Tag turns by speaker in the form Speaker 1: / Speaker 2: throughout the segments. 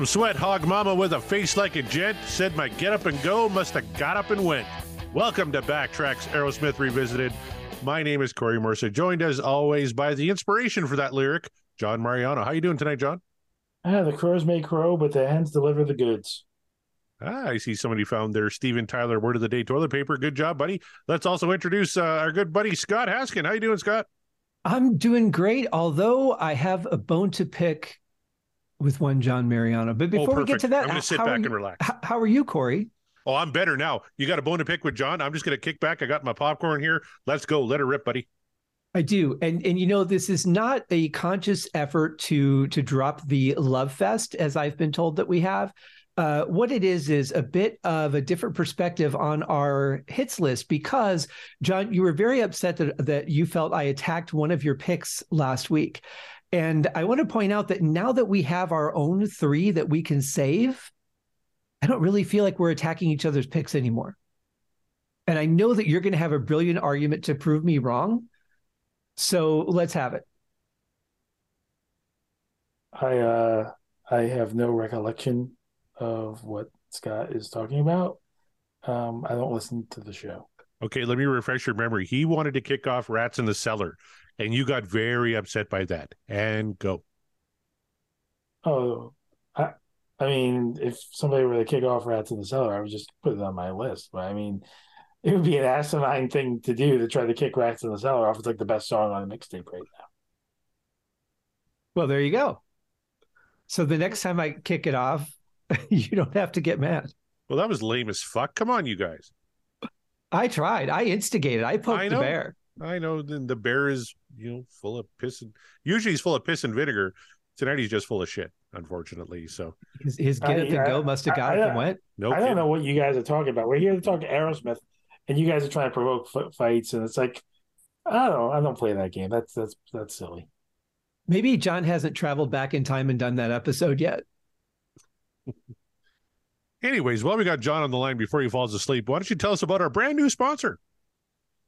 Speaker 1: Some sweat hog mama with a face like a gent said my get up and go must have got up and went. Welcome to Backtracks Aerosmith Revisited. My name is Corey Mercer, joined as always by the inspiration for that lyric, John Mariano. How you doing tonight, John?
Speaker 2: Ah, the crows may crow, but the hens deliver the goods.
Speaker 1: Ah, I see somebody found their Steven Tyler word of the day toilet paper. Good job, buddy. Let's also introduce uh, our good buddy Scott Haskin. How you doing, Scott?
Speaker 3: I'm doing great, although I have a bone to pick with one John Mariano. But before we get to that,
Speaker 1: I'm going to sit back
Speaker 3: you,
Speaker 1: and relax.
Speaker 3: How, how are you, Corey?
Speaker 1: Oh, I'm better now. You got a bone to pick with John. I'm just going to kick back. I got my popcorn here. Let's go. Let her rip, buddy.
Speaker 3: I do, and and you know this is not a conscious effort to to drop the love fest as I've been told that we have. Uh, what it is is a bit of a different perspective on our hits list because John, you were very upset that that you felt I attacked one of your picks last week, and I want to point out that now that we have our own three that we can save, I don't really feel like we're attacking each other's picks anymore. And I know that you're going to have a brilliant argument to prove me wrong. So let's have it.
Speaker 2: I uh I have no recollection of what Scott is talking about. Um, I don't listen to the show.
Speaker 1: Okay, let me refresh your memory. He wanted to kick off Rats in the Cellar, and you got very upset by that. And go.
Speaker 2: Oh, I, I mean, if somebody were to kick off Rats in the Cellar, I would just put it on my list. But I mean, it would be an asinine thing to do to try to kick Rats in the Cellar off. It's like the best song on the mixtape right now.
Speaker 3: Well, there you go. So the next time I kick it off, you don't have to get mad.
Speaker 1: Well, that was lame as fuck. Come on, you guys.
Speaker 3: I tried. I instigated. I poked
Speaker 1: I
Speaker 3: the bear.
Speaker 1: I know. Then the bear is, you know, full of piss and usually he's full of piss and vinegar. Tonight he's just full of shit, unfortunately. So
Speaker 3: his, his get
Speaker 2: I-
Speaker 3: up and go must have
Speaker 2: I-
Speaker 3: got
Speaker 2: I-
Speaker 3: up and
Speaker 1: no
Speaker 2: I don't know what you guys are talking about. We're here to talk Aerosmith, and you guys are trying to provoke f- fights, and it's like, I don't know. I don't play that game. That's that's that's silly.
Speaker 3: Maybe John hasn't traveled back in time and done that episode yet.
Speaker 1: Anyways, while we got John on the line before he falls asleep, why don't you tell us about our brand new sponsor?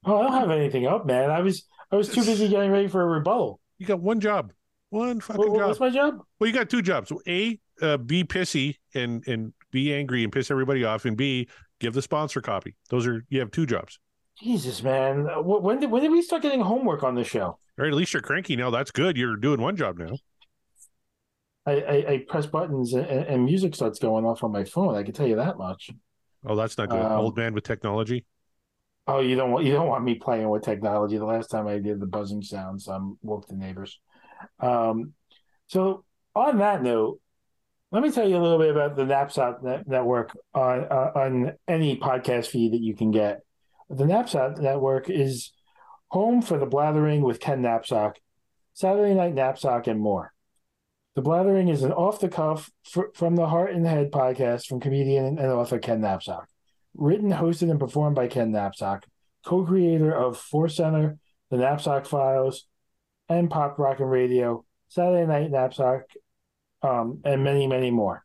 Speaker 2: Oh, I don't have anything up, man. I was I was too busy getting ready for a rebuttal.
Speaker 1: You got one job, one fucking
Speaker 2: What,
Speaker 1: job.
Speaker 2: what's my job?
Speaker 1: Well, you got two jobs. A, uh, be pissy and and be angry and piss everybody off, and B, give the sponsor copy. Those are you have two jobs.
Speaker 2: Jesus, man. When did when did we start getting homework on the show?
Speaker 1: Right, at least you're cranky now. That's good. You're doing one job now.
Speaker 2: I, I, I press buttons and, and music starts going off on my phone. I can tell you that much.
Speaker 1: Oh, that's not good.
Speaker 2: Um,
Speaker 1: Old man with technology.
Speaker 2: Oh, you don't want you don't want me playing with technology. The last time I did the buzzing sounds, I um, woke the neighbors. Um, so on that note, let me tell you a little bit about the Napzok net- Network on uh, on any podcast feed that you can get. The Napzok Network is home for the Blathering with Ken Napzok, Saturday Night Napzok, and more. The Blathering is an off the cuff fr- from the Heart and Head podcast from comedian and author Ken Napzok written, hosted, and performed by Ken Napzok, co-creator of Force Center, The Napzok Files, and Pop Rockin' Radio, Saturday Night Napzok, um, and many, many more.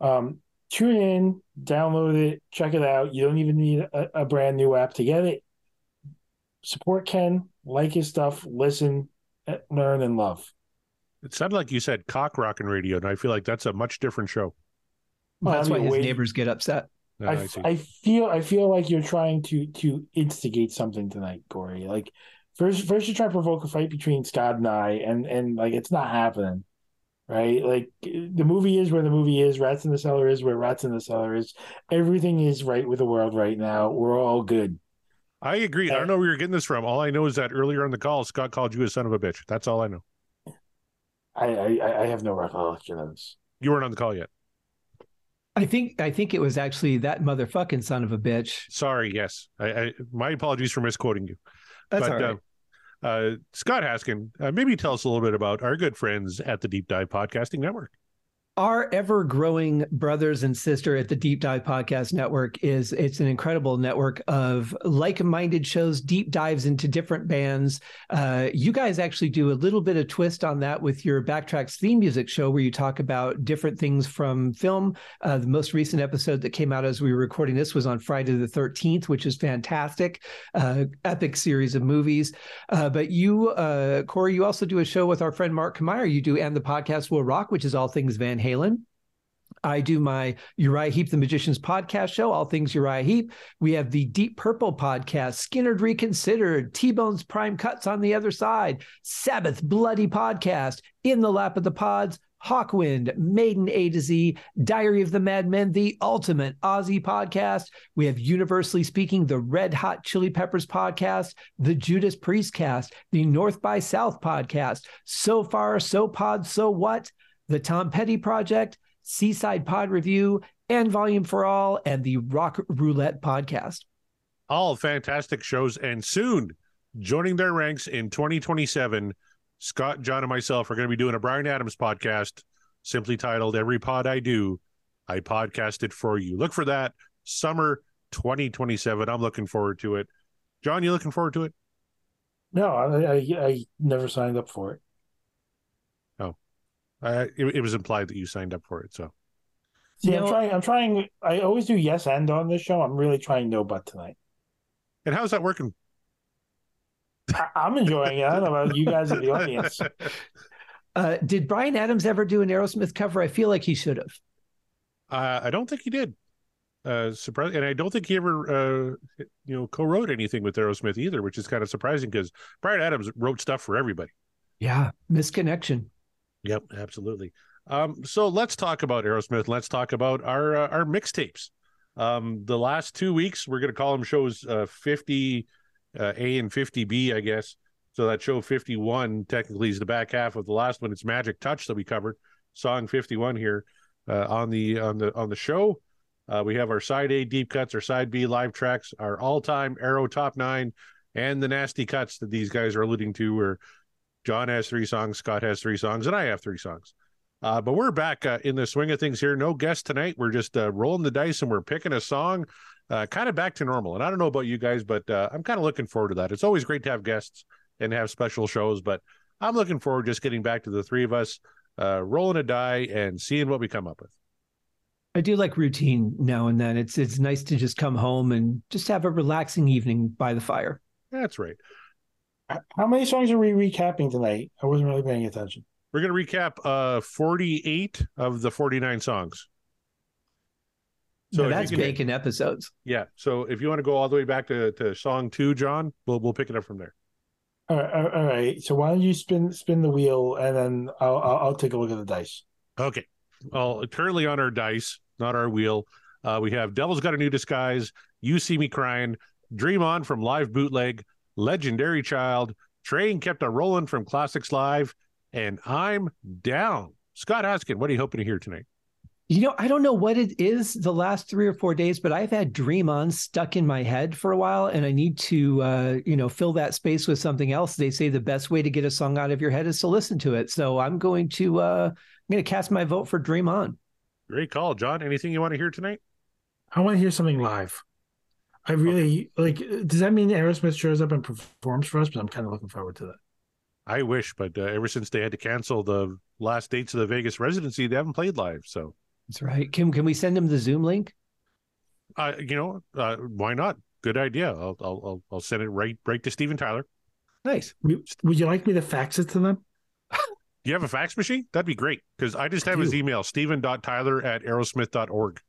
Speaker 2: Um, tune in, download it, check it out. You don't even need a, a brand new app to get it. Support Ken, like his stuff, listen, eh, learn, and love.
Speaker 1: It sounded like you said cock rock and radio, and I feel like that's a much different show.
Speaker 2: Well,
Speaker 3: That's why his
Speaker 2: wait-
Speaker 3: neighbors get upset.
Speaker 2: I,
Speaker 1: I.
Speaker 2: I feel I feel like you're trying to to instigate something tonight, Corey. Like first first you try to provoke a fight between Scott and I, and and like it's not happening, right? Like the movie is where the movie is. Rats in the cellar is where Rats in the cellar is. Everything is right with the world right now. We're all good.
Speaker 1: I agree. I don't know where you're getting this from. All I know is that earlier on the call, Scott called you a son of a bitch. That's all I know.
Speaker 2: I I, I have no recollection of this.
Speaker 1: You weren't on the call yet.
Speaker 3: I think I think it was actually that motherfucking son of a bitch.
Speaker 1: Sorry. Yes. I, I my apologies for misquoting you.
Speaker 3: That's
Speaker 1: but
Speaker 3: all right.
Speaker 1: uh, uh, Scott Haskin, uh, maybe tell us a little bit about our good friends at the Deep Dive Podcasting Network.
Speaker 3: Our ever growing brothers and sister at the Deep Dive Podcast Network is it's an incredible network of like-minded shows, deep dives into different bands. Uh, you guys actually do a little bit of twist on that with your Backtracks theme music show, where you talk about different things from film. Uh, the most recent episode that came out as we were recording this was on Friday the 13th, which is fantastic, uh, epic series of movies. Uh, but you, uh, Corey, you also do a show with our friend Mark Meyer. You do and the podcast will rock, which is all things Van Halen. I do my Uriah Heep, the Magician's podcast show, all things Uriah Heep. We have the Deep Purple podcast, Skynyrd Reconsidered, T Bone's Prime Cuts on the other side, Sabbath Bloody podcast, In the Lap of the Pods, Hawkwind, Maiden A to Z, Diary of the Madmen, the ultimate Aussie podcast. We have Universally Speaking, the Red Hot Chili Peppers podcast, the Judas Priest cast, the North by South podcast, So Far, So Pod, So What, the Tom Petty Project, Seaside Pod Review, and Volume for All, and the Rock Roulette podcast.
Speaker 1: All fantastic shows, and soon joining their ranks in 2027 Scott, John, and myself are going to be doing a Bryan Adams podcast simply titled Every Pod I Do, I Podcast It For You. Look for that summer 2027. I'm looking forward to it. John, you looking forward to it?
Speaker 2: No, I, I, I never signed up for it.
Speaker 1: Uh, it, it, was implied that you signed up for it. So,
Speaker 2: see, you I'm know, trying. I'm trying. I always do yes and on this show. I'm really trying no but tonight.
Speaker 1: And how's that working?
Speaker 2: I'm enjoying it. I don't know about you guys in the audience.
Speaker 3: Uh, did Bryan Adams ever do an Aerosmith cover? I feel like he should have.
Speaker 1: Uh, I don't think he did. Uh, surprise, and I don't think he ever, uh, you know, co-wrote anything with Aerosmith either, which is kind of surprising because Bryan Adams wrote stuff for everybody.
Speaker 3: Yeah, misconnection.
Speaker 1: Yep, absolutely. Um, so let's talk about Aerosmith. Let's talk about our uh, our mixtapes. Um, the last two weeks, we're going to call them shows uh, fifty uh, A and 50B, I guess. So that show 51 technically is the back half of the last one. It's Magic Touch that we covered, song 51 here uh, on the on the on the show. Uh, we have our side A deep cuts, our side B live tracks, our all-time Arrow top nine, and the nasty cuts that these guys are alluding to. Where John has three songs, Scott has three songs, and I have three songs. Uh, but we're back uh, in the swing of things here. No guest tonight. We're just uh, rolling the dice and we're picking a song uh, kind of back to normal. And I don't know about you guys, but uh, I'm kind of looking forward to that. It's always great to have guests and have special shows, but I'm looking forward just getting back to the three of us, uh, rolling a die and seeing what we come up with.
Speaker 3: I do like routine now and then. It's it's nice to just come home and just have a relaxing evening by the fire.
Speaker 1: That's right.
Speaker 2: How many songs are we recapping tonight? I wasn't really paying attention.
Speaker 1: We're going to recap uh 48 of the 49 songs.
Speaker 3: So that's can, bacon episodes.
Speaker 1: Yeah. So if you want to go all the way back to, to song two, John, we'll we'll pick it up from there.
Speaker 2: All right, all right. So why don't you spin spin the wheel and then I'll, I'll, I'll take a look at the dice.
Speaker 1: Okay. Well, currently on our dice, not our wheel, uh, we have Devil's Got a New Disguise, You See Me Crying, Dream On from Live Bootleg, Legendary Child, Train Kept a Rolling from Classics Live, and I'm Down. Scott Haskin, what are you hoping to hear tonight?
Speaker 3: You know, I don't know what it is the last three or four days, but I've had Dream On stuck in my head for a while, and I need to, uh, you know, fill that space with something else. They say the best way to get a song out of your head is to listen to it. So I'm going to, uh, I'm going to cast my vote for Dream On.
Speaker 1: Great call, John. Anything you want to hear tonight?
Speaker 2: I want to hear something live. I really okay. like. Does that mean Aerosmith shows up and performs for us? But I'm kind of looking forward to that.
Speaker 1: I wish, but uh, ever since they had to cancel the last dates of the Vegas residency, they haven't played live. So
Speaker 3: that's right. Can can we send them the Zoom link?
Speaker 1: Uh, you know, uh, why not? Good idea. I'll I'll I'll send it right right to Steven Tyler.
Speaker 3: Nice.
Speaker 2: Would you like me to fax it to them?
Speaker 1: Do you have a fax machine? That'd be great because I just have I his email, Steven.tyler at aerosmith.org.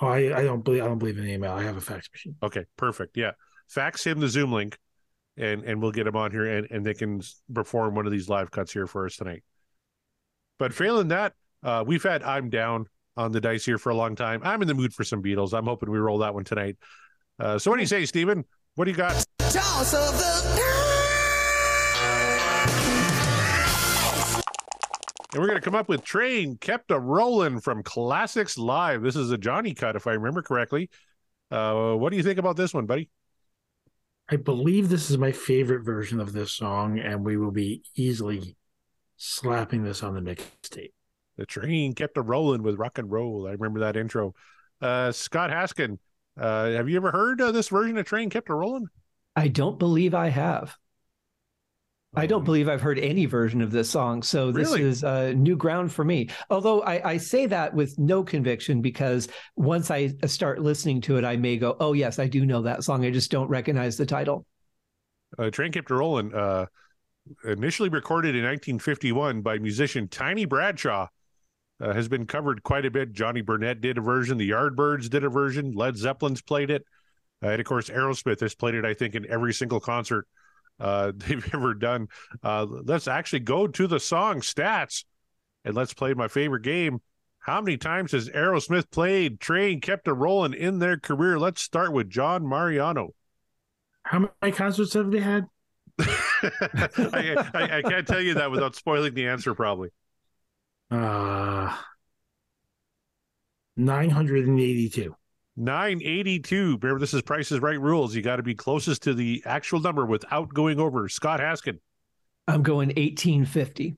Speaker 2: Oh, I, I don't believe I don't believe in email. I have a fax machine.
Speaker 1: Okay, perfect. Yeah. Fax him the Zoom link and and we'll get him on here and, and they can perform one of these live cuts here for us tonight. But failing that, uh, we've had I'm down on the dice here for a long time. I'm in the mood for some Beatles. I'm hoping we roll that one tonight. Uh, so what do you say, Steven? What do you got? Toss of the And we're going to come up with Train Kept a Rolling from Classics Live. This is a Johnny cut, if I remember correctly. Uh, what do you think about this one, buddy?
Speaker 2: I believe this is my favorite version of this song, and we will be easily slapping this on the mixtape.
Speaker 1: The train kept a rolling with rock and roll. I remember that intro. Uh, Scott Haskin, uh, have you ever heard uh, this version of Train Kept a Rolling?
Speaker 3: I don't believe I have. I don't um, believe I've heard any version of this song. So this really? is uh, new ground for me. Although I, I, say that with no conviction because once I start listening to it, I may go, oh, yes, I do know that song. I just don't recognize the title.
Speaker 1: Uh, Train Kept a Rolling, uh, initially recorded in 1951 by musician Tiny Bradshaw uh, has been covered quite a bit. Johnny Burnette did a version, the Yardbirds did a version, Led Zeppelin's played it, uh, and of course Aerosmith has played it. I think in every single concert uh, they've ever done. Uh, let's actually go to the song stats, and let's play my favorite game. How many times has Aerosmith played Train Kept a Rolling in their career? Let's start with John Mariano.
Speaker 2: How many concerts have they had?
Speaker 1: I, I, I, can't tell you that without spoiling the answer, probably.
Speaker 2: Uh, 982.
Speaker 1: 982. Remember, this is Price's Right rules. You got to be closest to the actual number without going over. Scott Haskin.
Speaker 3: I'm going 1850.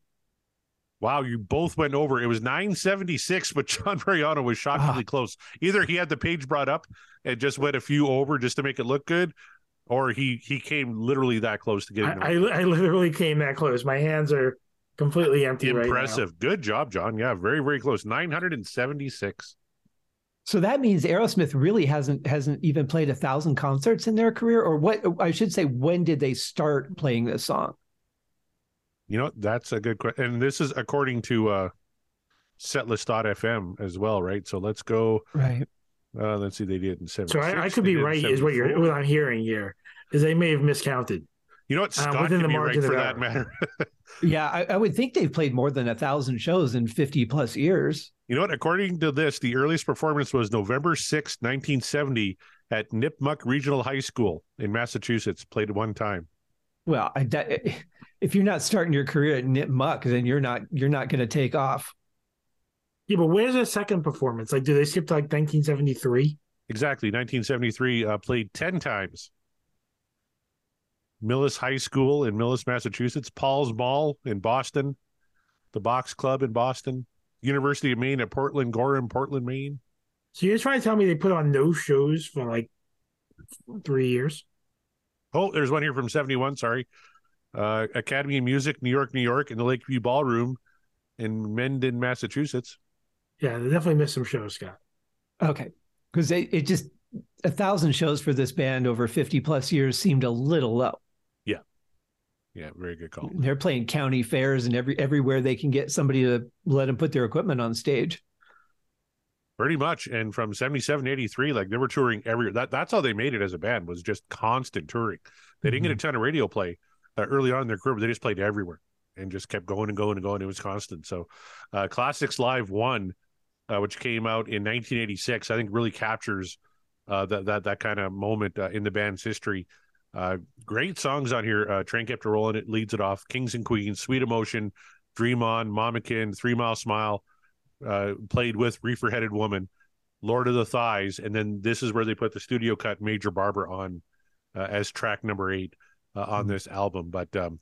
Speaker 1: Wow, you both went over. It was 976, but John Mariano was shockingly ah. close. Either he had the page brought up and just went a few over just to make it look good, or he he came literally that close to getting.
Speaker 2: I, I, I, literally came that close. My hands are completely empty.
Speaker 1: Impressive.
Speaker 2: Right
Speaker 1: good job, John. Yeah, very very close. 976.
Speaker 3: So that means Aerosmith really hasn't hasn't even played a thousand concerts in their career, or what? I should say, when did they start playing this song?
Speaker 1: You know, that's a good question, and this is according to uh, Setlist.fm as well, right? So let's go.
Speaker 3: Right.
Speaker 1: Uh, let's see, they did in seven.
Speaker 2: So I, I could be right. Is what you're what I'm hearing here is they may have miscounted.
Speaker 1: You know what? Uh, Scott uh, can be right for that matter.
Speaker 3: yeah, I, I, would think they've played more than a thousand shows in 50 plus years.
Speaker 1: You know what? According to this, the earliest performance was November 6, 1970 at Nipmuc Regional High School in Massachusetts. Played one time.
Speaker 3: Well, I, if you're not starting your career at Nipmuc, then you're not you're not going to take off.
Speaker 2: Yeah, but where's the second performance? Like, do they skip to like 1973?
Speaker 1: Exactly, 1973. Uh, played ten times. Millis High School in Millis, Massachusetts, Paul's Mall in Boston, the Box Club in Boston, University of Maine at Portland Gorham, Portland, Maine.
Speaker 2: So you're trying to tell me they put on no shows for like three years?
Speaker 1: Oh, there's one here from 71. Sorry. Uh, Academy of Music, New York, New York, in the Lakeview Ballroom in Mendon, Massachusetts.
Speaker 2: Yeah, they definitely missed some shows, Scott.
Speaker 3: Okay. Because it just, a thousand shows for this band over 50 plus years seemed a little low.
Speaker 1: Yeah, very good call.
Speaker 3: They're playing county fairs and every everywhere they can get somebody to let them put their equipment on stage.
Speaker 1: Pretty much. And from 77 83, like they were touring every that that's how they made it as a band was just constant touring. They didn't mm-hmm. get a ton of radio play uh, early on in their career, but they just played everywhere and just kept going and going and going. It was constant. So uh, Classics Live One, uh, which came out in 1986, I think really captures uh, that that that kind of moment uh, in the band's history. Uh, great songs on here. Uh, Train kept a rolling. It leads it off. Kings and Queens, Sweet Emotion, Dream On, Mama Kin, Three Mile Smile. Uh, played with Reefer Headed Woman, Lord of the Thighs, and then this is where they put the studio cut Major Barbra on uh, as track number eight uh, on mm-hmm. this album. But um,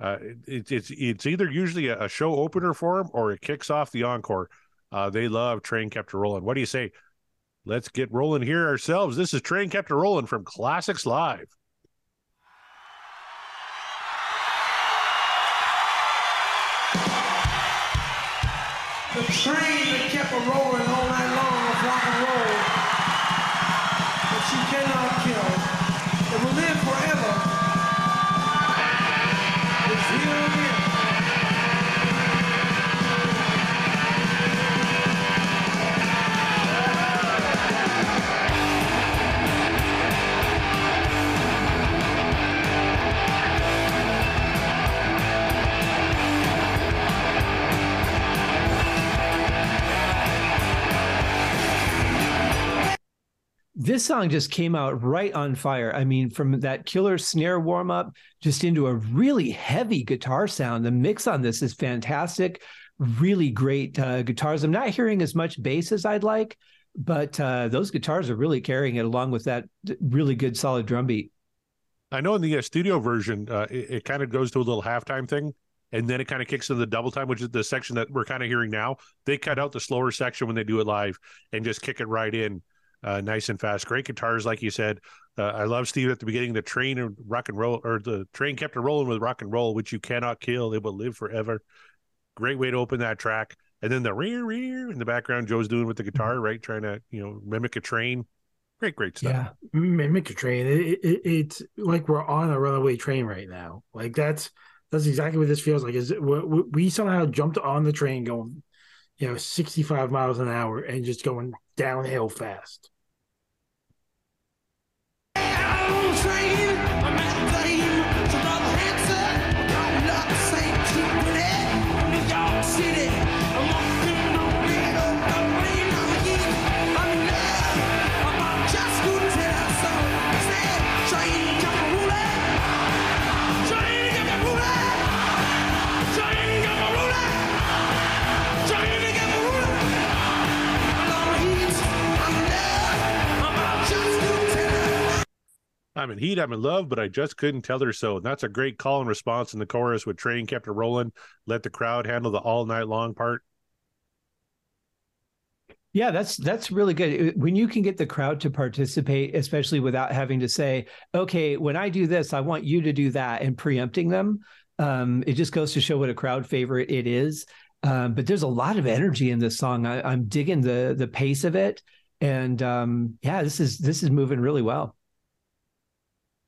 Speaker 1: uh, it, it's it's either usually a, a, show opener for them or it kicks off the encore. Uh, they love Train Kept a Rolling. What do you say? Let's get rolling here ourselves. This is Train Kept a Rolling from Classics Live.
Speaker 4: The
Speaker 3: this song just came out right on fire. I mean, from that killer snare warm up just into a really heavy guitar sound. The mix on this is fantastic. Really great uh, guitars. I'm not hearing as much bass as I'd like, but uh, those guitars are really carrying it along with that really good solid drum beat.
Speaker 1: I know in the uh, studio version, uh, it, it kind of goes to a little halftime thing and then it kind of kicks into the double time, which is the section that we're kind of hearing now. They cut out the slower section when they do it live and just kick it right in uh, nice and fast. Great guitars, like you said. Uh, I love Steve at the beginning. The train and rock and roll, or the train kept it rolling with rock and roll, which you cannot kill. It will live forever. Great way to open that track. And then the rear, rear in the background, Joe's doing with the guitar, mm-hmm. right? Trying to, you know, mimic a train. Great, great stuff. Yeah,
Speaker 2: mimic a train. It, it, it's like we're on a runaway train right now. Like that's that's exactly what this feels like. Is we, we somehow jumped on the train going you know, 65 miles an hour and just going downhill fast.
Speaker 1: I'm in heat, I'm in love, but I just couldn't tell her so. And that's a great call and response in the chorus with Train kept it rolling, let the crowd handle the all night long part.
Speaker 3: Yeah, that's that's really good. When you can get the crowd to participate, especially without having to say, "Okay, when I do this, I want you to do that," and preempting them, um, it just goes to show what a crowd favorite it is. Um, but there's a lot of energy in this song. I, am digging the the pace of it, and um, yeah, this is this is moving really well.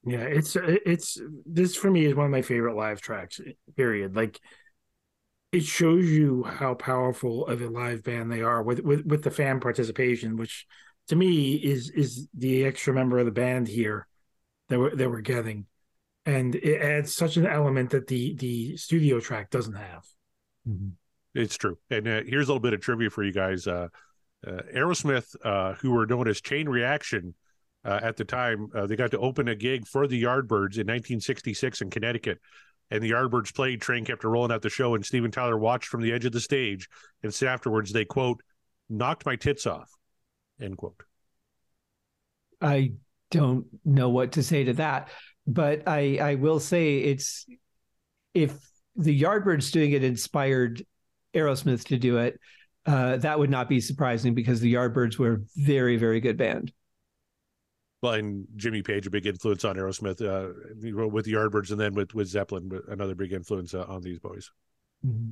Speaker 2: Yeah, it's it's this for me is one of my favorite live tracks. Period. Like it shows you how powerful of a live band they are with with with the fan participation, which to me is is the extra member of the band here that we're that we're getting, and it adds such an element that the the studio track doesn't have.
Speaker 1: Mm-hmm. It's true, and uh, here's a little bit of trivia for you guys. Uh, uh, Aerosmith, uh, who were known as Chain Reaction uh, at the time. Uh, they got to open a gig for the Yardbirds in 1966 in Connecticut. And the Yardbirds played, train kept rolling out the show, and Steven Tyler watched from the edge of the stage and said afterwards, they quote, knocked my tits off, end quote.
Speaker 3: I don't know what to say to that, but I, I will say it's if the Yardbirds doing it inspired Aerosmith to do it, uh, that would not be surprising because the Yardbirds were a very, very good band
Speaker 1: and Jimmy Page, a big influence on Aerosmith uh, with the Yardbirds, and then with with Zeppelin, another big influence uh, on these boys.
Speaker 2: Mm-hmm.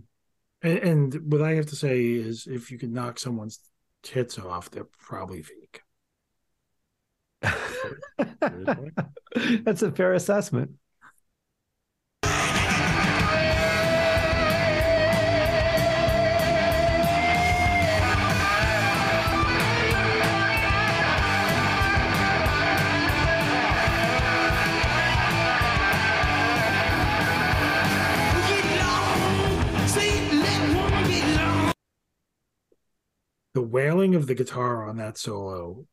Speaker 2: And, and, what I have to say is, if you could knock someone's tits off, they're probably fake.
Speaker 3: That's a fair assessment.
Speaker 2: The wailing of the guitar on that solo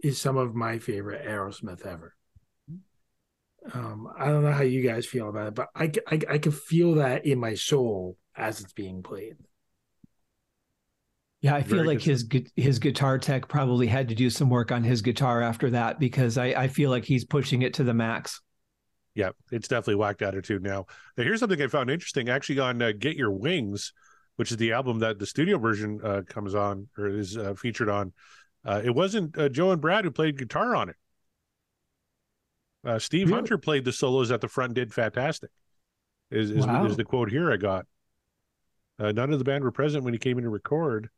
Speaker 2: is some of my favorite Aerosmith ever. Um, I don't know how you guys feel about it, but I, I, I can feel that in my soul as it's being played.
Speaker 3: Yeah, I feel Very like his his guitar tech probably had to do some work on his guitar after that because I, I feel like he's pushing it to the max.
Speaker 1: Yeah, it's definitely whacked attitude now. now here's something I found interesting. Actually, on uh, Get Your Wings, which is the album that the studio version uh, comes on or is uh, featured on. Uh, it wasn't uh, Joe and Brad who played guitar on it. Uh, Steve really? Hunter played the solos at the front, did fantastic. Is is, wow. is the quote here I got? Uh, none of the band were present when he came in to record.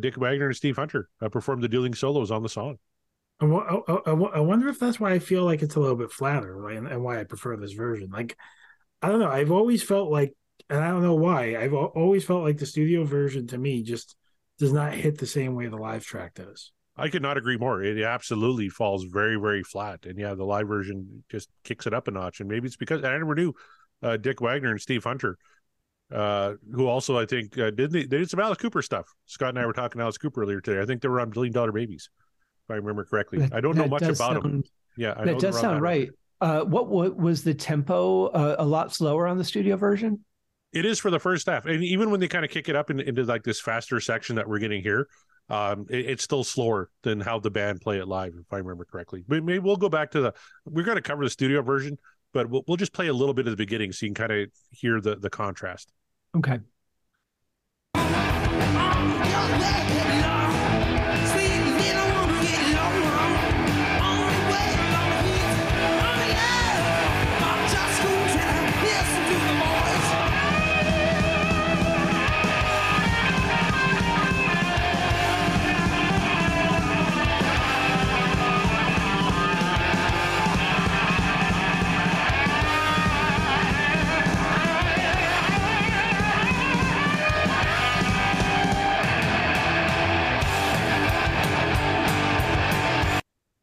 Speaker 1: Dick Wagner and Steve Hunter performed the dueling solos on the song.
Speaker 2: I, I, I, wonder if that's why I feel like it's a little bit flatter, right? and, and why I prefer this version. Like, I don't know. I've always felt like and I don't know why. I've always felt like the studio version to me just does not hit the same way the live track does.
Speaker 1: I could not agree more. It absolutely falls very, very flat. And yeah, the live version just kicks it up a notch. And maybe it's because I never knew uh, Dick Wagner and Steve Hunter, uh, who also I think uh, did they, they, did some Alice Cooper stuff. Scott and I were talking Alice Cooper earlier today. I think they were on Billion Dollar Babies, if I remember correctly. That, I don't know much about sound, them. Yeah,
Speaker 3: I that does sound right. Uh, what, what was the tempo? Uh, a lot slower on the studio version.
Speaker 1: It is for the first half, and even when they kind of kick it up in, into like this faster section that we're getting here, um, it, it's still slower than how the band play it live, if I remember correctly. But maybe we'll go back to the. We're going to cover the studio version, but we'll, we'll just play a little bit of the beginning so you can kind of hear the the contrast.
Speaker 3: Okay.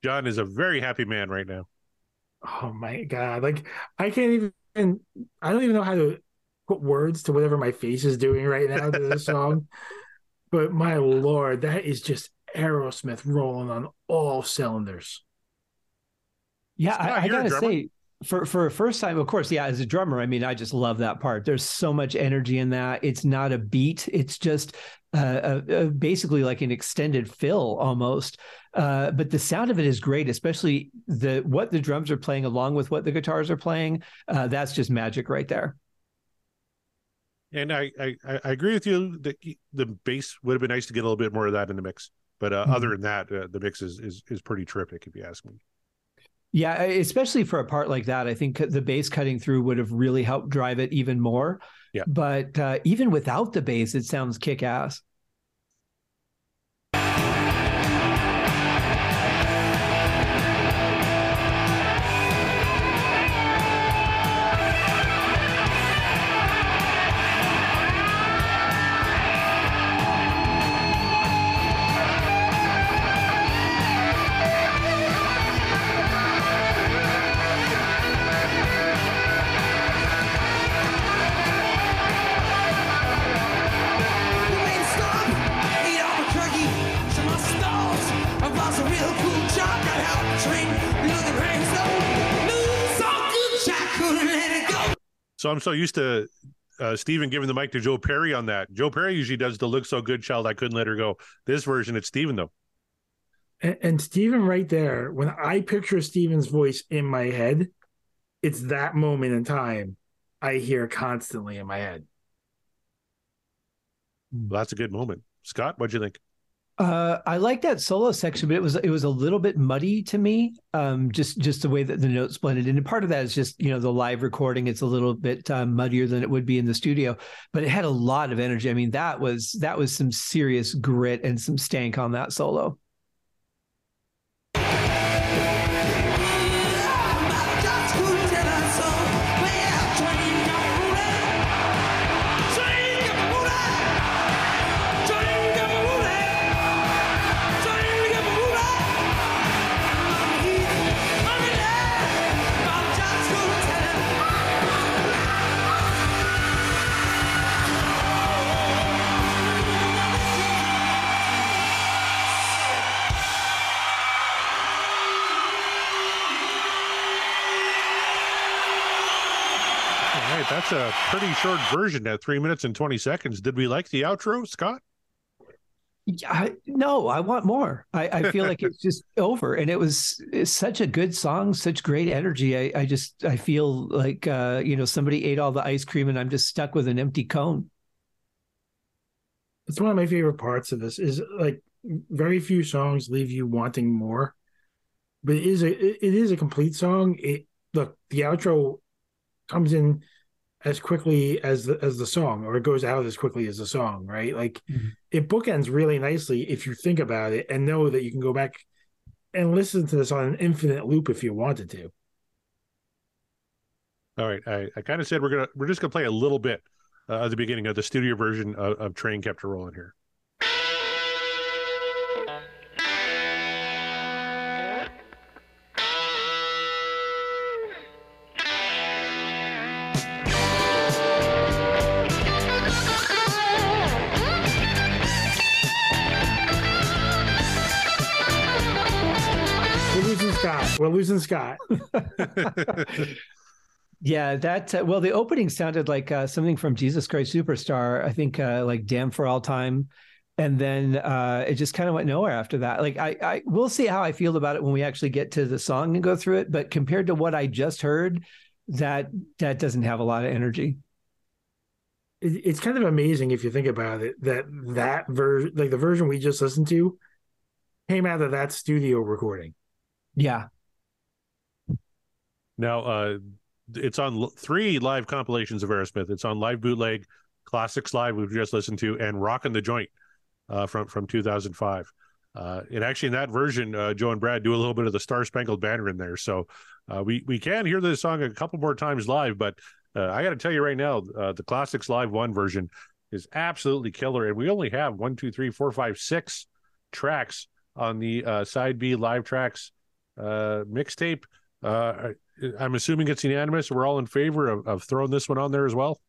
Speaker 1: John is a very happy man right now.
Speaker 2: Oh my god! Like I can't even. I don't even know how to put words to whatever my face is doing right now to this song. but my lord, that is just Aerosmith rolling on all cylinders.
Speaker 3: Yeah, I, I gotta say, for for a first time, of course, yeah, as a drummer, I mean, I just love that part. There's so much energy in that. It's not a beat. It's just uh, uh, basically like an extended fill almost. Uh, but the sound of it is great, especially the what the drums are playing along with what the guitars are playing. Uh, that's just magic right there.
Speaker 1: And I, I, I agree with you that the bass would have been nice to get a little bit more of that in the mix. But uh, mm-hmm. other than that, uh, the mix is, is is pretty terrific, if you ask me.
Speaker 3: Yeah, especially for a part like that, I think the bass cutting through would have really helped drive it even more.
Speaker 1: Yeah.
Speaker 3: But uh, even without the bass, it sounds kick ass.
Speaker 1: So I'm so used to uh, Steven giving the mic to Joe Perry on that. Joe Perry usually does the "Look So Good, Child." I couldn't let her go. This version, it's Steven though.
Speaker 2: And, and Steven, right there, when I picture Steven's voice in my head, it's that moment in time I hear constantly in my head.
Speaker 1: Well, that's a good moment. Scott, what'd you think?
Speaker 3: Uh, I like that solo section, but it was it was a little bit muddy to me. Um, just just the way that the notes blended, and part of that is just you know the live recording. It's a little bit uh, muddier than it would be in the studio, but it had a lot of energy. I mean, that was that was some serious grit and some stank on that solo.
Speaker 1: That's a pretty short version at three minutes and 20 seconds. Did we like the outro, Scott?
Speaker 3: Yeah, no, I want more. I, I feel like it's just over, and it was such a good song, such great energy. I, I just I feel like uh, you know somebody ate all the ice cream, and I'm just stuck with an empty cone.
Speaker 2: It's one of my favorite parts of this. Is like very few songs leave you wanting more, but it is a it is a complete song. It look the outro comes in as quickly as the, as the song or it goes out as quickly as the song right? Like mm-hmm. it bookends really nicely if you think about it and know that you can go back and listen to this on an infinite loop if you wanted to.
Speaker 1: All right i, I kind of said we're gonna we're just gonna play a little bit uh, at the beginning of the studio version of, of train kept a rolling here
Speaker 2: We're losing Scott.
Speaker 3: yeah, that uh, well, the opening sounded like uh, something from Jesus Christ Superstar. I think uh, like "Damned for All Time," and then uh, it just kind of went nowhere after that. Like I, I, we'll see how I feel about it when we actually get to the song and go through it. But compared to what I just heard, that that doesn't have a lot of energy.
Speaker 2: it's kind of amazing if you think about it that that version, like the version we just listened to, came out of that studio recording.
Speaker 3: Yeah,
Speaker 1: now, uh, it's on three live compilations of Aerosmith. It's on Live Bootleg, Classics Live, we've just listened to, and Rockin' the Joint uh, from from 2005. Uh, and actually, in that version, uh, Joe and Brad do a little bit of the Star Spangled Banner in there. So uh, we we can hear this song a couple more times live. But uh, I got to tell you right now, uh, the Classics Live One version is absolutely killer. And we only have one, two, three, four, five, six tracks on the uh, side B live tracks uh, mixtape. Uh, I'm assuming it's unanimous. We're all in favor of, of throwing this one on there as well.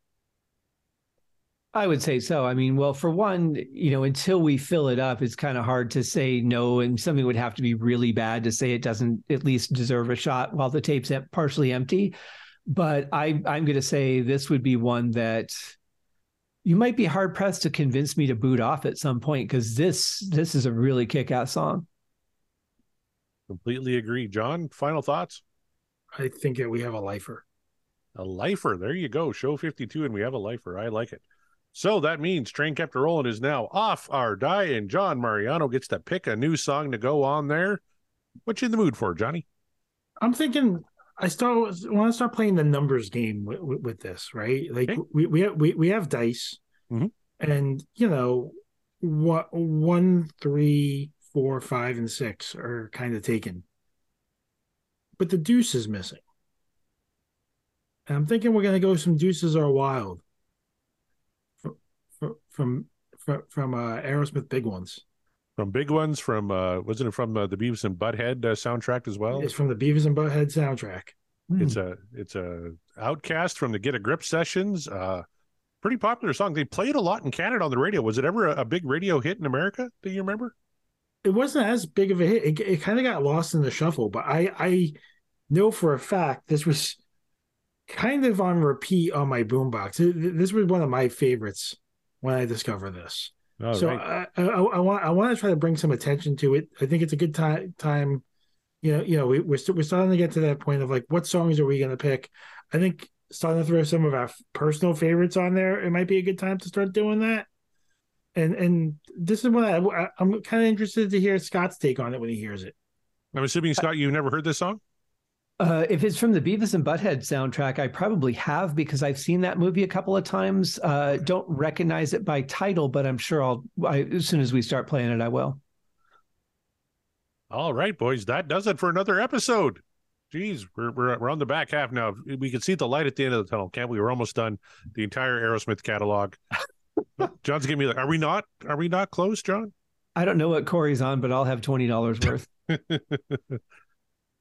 Speaker 3: I would say so. I mean, well, for one, you know, until we fill it up, it's kind of hard to say no, and something would have to be really bad to say it doesn't at least deserve a shot while the tape's partially empty. But I, I'm going to say this would be one that you might be hard pressed to convince me to boot off at some point because this this is a really kick ass song.
Speaker 1: Completely agree, John. Final thoughts.
Speaker 2: I think that we have a lifer.
Speaker 1: A lifer. There you go. Show 52, and we have a lifer. I like it. So that means Train Kept a Rolling is now off our die, and John Mariano gets to pick a new song to go on there. What you in the mood for, Johnny?
Speaker 2: I'm thinking I start want to start playing the numbers game with, with, with this, right? Like okay. we we have, we we have dice,
Speaker 1: mm-hmm.
Speaker 2: and you know what one, three, four, five, and six are kind of taken, but the deuce is missing. And I'm thinking we're gonna go some deuces are wild from from from from uh, Aerosmith Big Ones.
Speaker 1: From Big Ones, from uh, wasn't it from uh, the Beavis and Butthead uh, soundtrack as well?
Speaker 2: It's from the Beavis and Butthead soundtrack.
Speaker 1: It's mm. a it's a outcast from the Get a Grip sessions. Uh, pretty popular song. They played a lot in Canada on the radio. Was it ever a, a big radio hit in America? Do you remember?
Speaker 2: It wasn't as big of a hit. It, it kind of got lost in the shuffle. But I I know for a fact this was kind of on repeat on my boombox. This was one of my favorites when I discovered this. Oh, so right. I, I, I, want I want to try to bring some attention to it. I think it's a good time time. You know, you know, we, we're st- we're starting to get to that point of like, what songs are we going to pick? I think starting to throw some of our personal favorites on there. It might be a good time to start doing that. And and this is what I, I'm kind of interested to hear Scott's take on it when he hears it.
Speaker 1: I'm assuming Scott, you've never heard this song.
Speaker 3: Uh, if it's from the Beavis and Butthead soundtrack, I probably have because I've seen that movie a couple of times. Uh, don't recognize it by title, but I'm sure I'll I, as soon as we start playing it, I will.
Speaker 1: All right, boys, that does it for another episode. Jeez, we're, we're we're on the back half now. We can see the light at the end of the tunnel, can't we? We're almost done the entire Aerosmith catalog. John's giving me like, are we not? Are we not close, John?
Speaker 3: I don't know what Corey's on, but I'll have twenty dollars worth.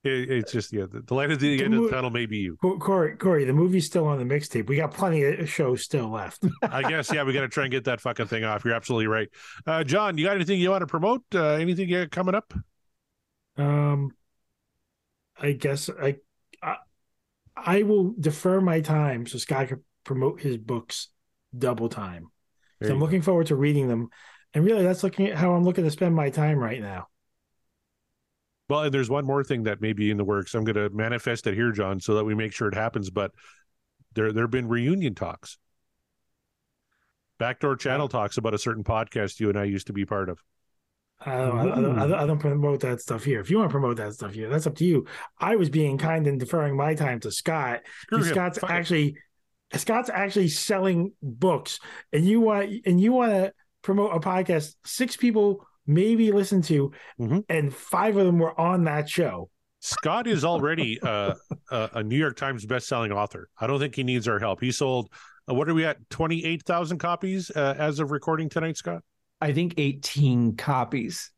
Speaker 1: It, it's just yeah, the, the light at the, the end mo- of the tunnel may be you.
Speaker 2: Corey, Corey, the movie's still on the mixtape. We got plenty of shows still left.
Speaker 1: I guess yeah, we got to try and get that fucking thing off. You're absolutely right. Uh, John, you got anything you want to promote? Uh, anything you coming up?
Speaker 2: Um, I guess I, I, I will defer my time so Scott can promote his books double time. So I'm looking forward to reading them, and really, that's looking at how I'm looking to spend my time right now.
Speaker 1: Well, and there's one more thing that may be in the works. I'm going to manifest it here, John, so that we make sure it happens. But there, there have been reunion talks. Backdoor Channel talks about a certain podcast you and I used to be part of.
Speaker 2: I don't, I, don't, I don't, promote that stuff here. If you want to promote that stuff here, that's up to you. I was being kind and deferring my time to Scott. Scott's Fine. actually Scott's actually selling books, and you want and you want to promote a podcast. Six people maybe listened to, mm-hmm. and five of them were on that show.
Speaker 1: Scott is already uh, a, a, New York Times best-selling author. I don't think he needs our help. He sold, uh, what are we at, twenty-eight thousand copies uh, as of recording tonight, Scott?
Speaker 3: I think eighteen copies.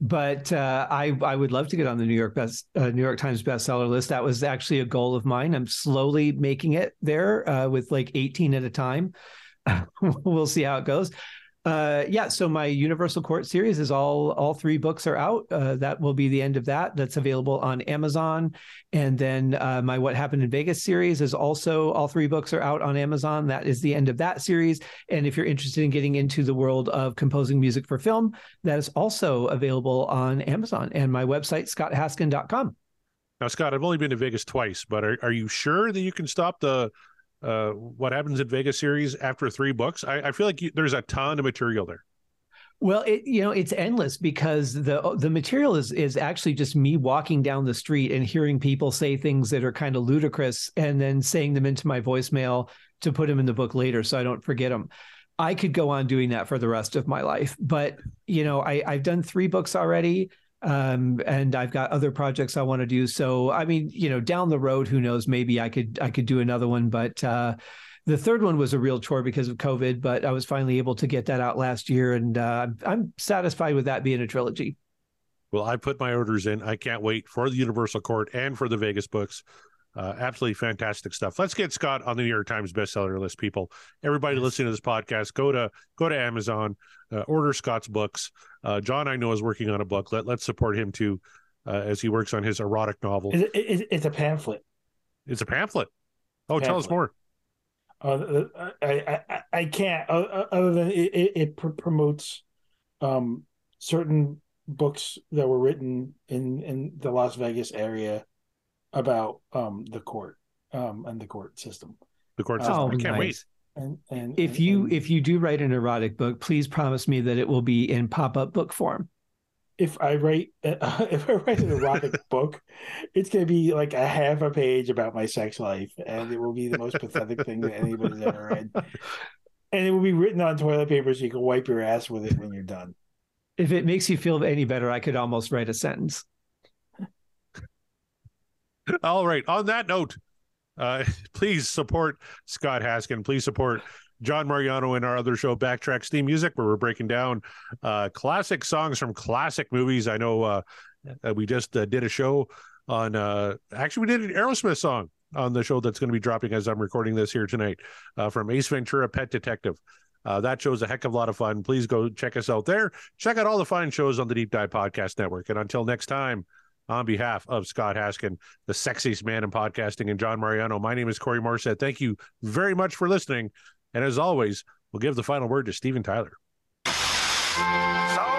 Speaker 3: But uh, I I would love to get on the New York best uh, New York Times bestseller list. That was actually a goal of mine. I'm slowly making it there uh, with like eighteen at a time. we'll see how it goes. Uh, yeah, so my Universal Court series is all all three books are out. Uh, that will be the end of that. That's available on Amazon, and then uh, my What Happened in Vegas series is also all three books are out on Amazon. That is the end of that series. And if you're interested in getting into the world of composing music for film, that is also available on Amazon and my website scotthaskin.com.
Speaker 1: Now, Scott, I've only been to Vegas twice, but are, are you sure that you can stop the uh, what happens in Vegas series after three books. I, I feel like you, there's a ton of material there.
Speaker 3: Well, it you know it's endless because the the material is is actually just me walking down the street and hearing people say things that are kind of ludicrous and then saying them into my voicemail to put them in the book later so I don't forget them. I could go on doing that for the rest of my life, but you know I I've done three books already um, and I've got other projects I want to do. So I mean, you know, down the road, who knows? Maybe I could I could do another one, but uh, the third one was a real chore because of COVID. But I was finally able to get that out last year, and uh, I'm satisfied with that being a trilogy.
Speaker 1: Well, I put my orders in. I can't wait for the Universal Court and for the Vegas books. Uh, absolutely fantastic stuff. Let's get Scott on the New York Times bestseller list, people. Everybody listening to this podcast, go to go to Amazon, uh, order Scott's books. Uh, John, I know, is working on a book. Let let's support him too uh, as he works on his erotic novel.
Speaker 2: It, it, it's a pamphlet.
Speaker 1: It's a pamphlet. Oh, pamphlet. tell us more.
Speaker 2: Uh, I, I I can't uh, other than it, it pr- promotes um, certain books that were written in in the Las Vegas area about um, the court um, and the court system.
Speaker 1: The court system. Oh, I can't nice. wait.
Speaker 2: And, and
Speaker 3: if
Speaker 2: and,
Speaker 3: you
Speaker 2: and,
Speaker 3: if you do write an erotic book, please promise me that it will be in pop up book form.
Speaker 2: If I write uh, if I write an erotic book, it's going to be like a half a page about my sex life, and it will be the most pathetic thing that anybody's ever read. And it will be written on toilet paper so you can wipe your ass with it when you're done.
Speaker 3: If it makes you feel any better, I could almost write a sentence.
Speaker 1: All right. On that note, uh, please support Scott Haskin. Please support John Mariano in our other show, Backtracks Theme Music, where we're breaking down uh, classic songs from classic movies. I know uh, we just uh, did a show on, uh, actually, we did an Aerosmith song on the show that's going to be dropping as I'm recording this here tonight uh, from Ace Ventura Pet Detective. Uh, that show's a heck of a lot of fun. Please go check us out there. Check out all the fine shows on the Deep Dive Podcast Network. And until next time, on behalf of Scott Haskin, the sexiest man in podcasting, and John Mariano, my name is Corey Morissette. Thank you very much for listening. And as always, we'll give the final word to Steven Tyler. So-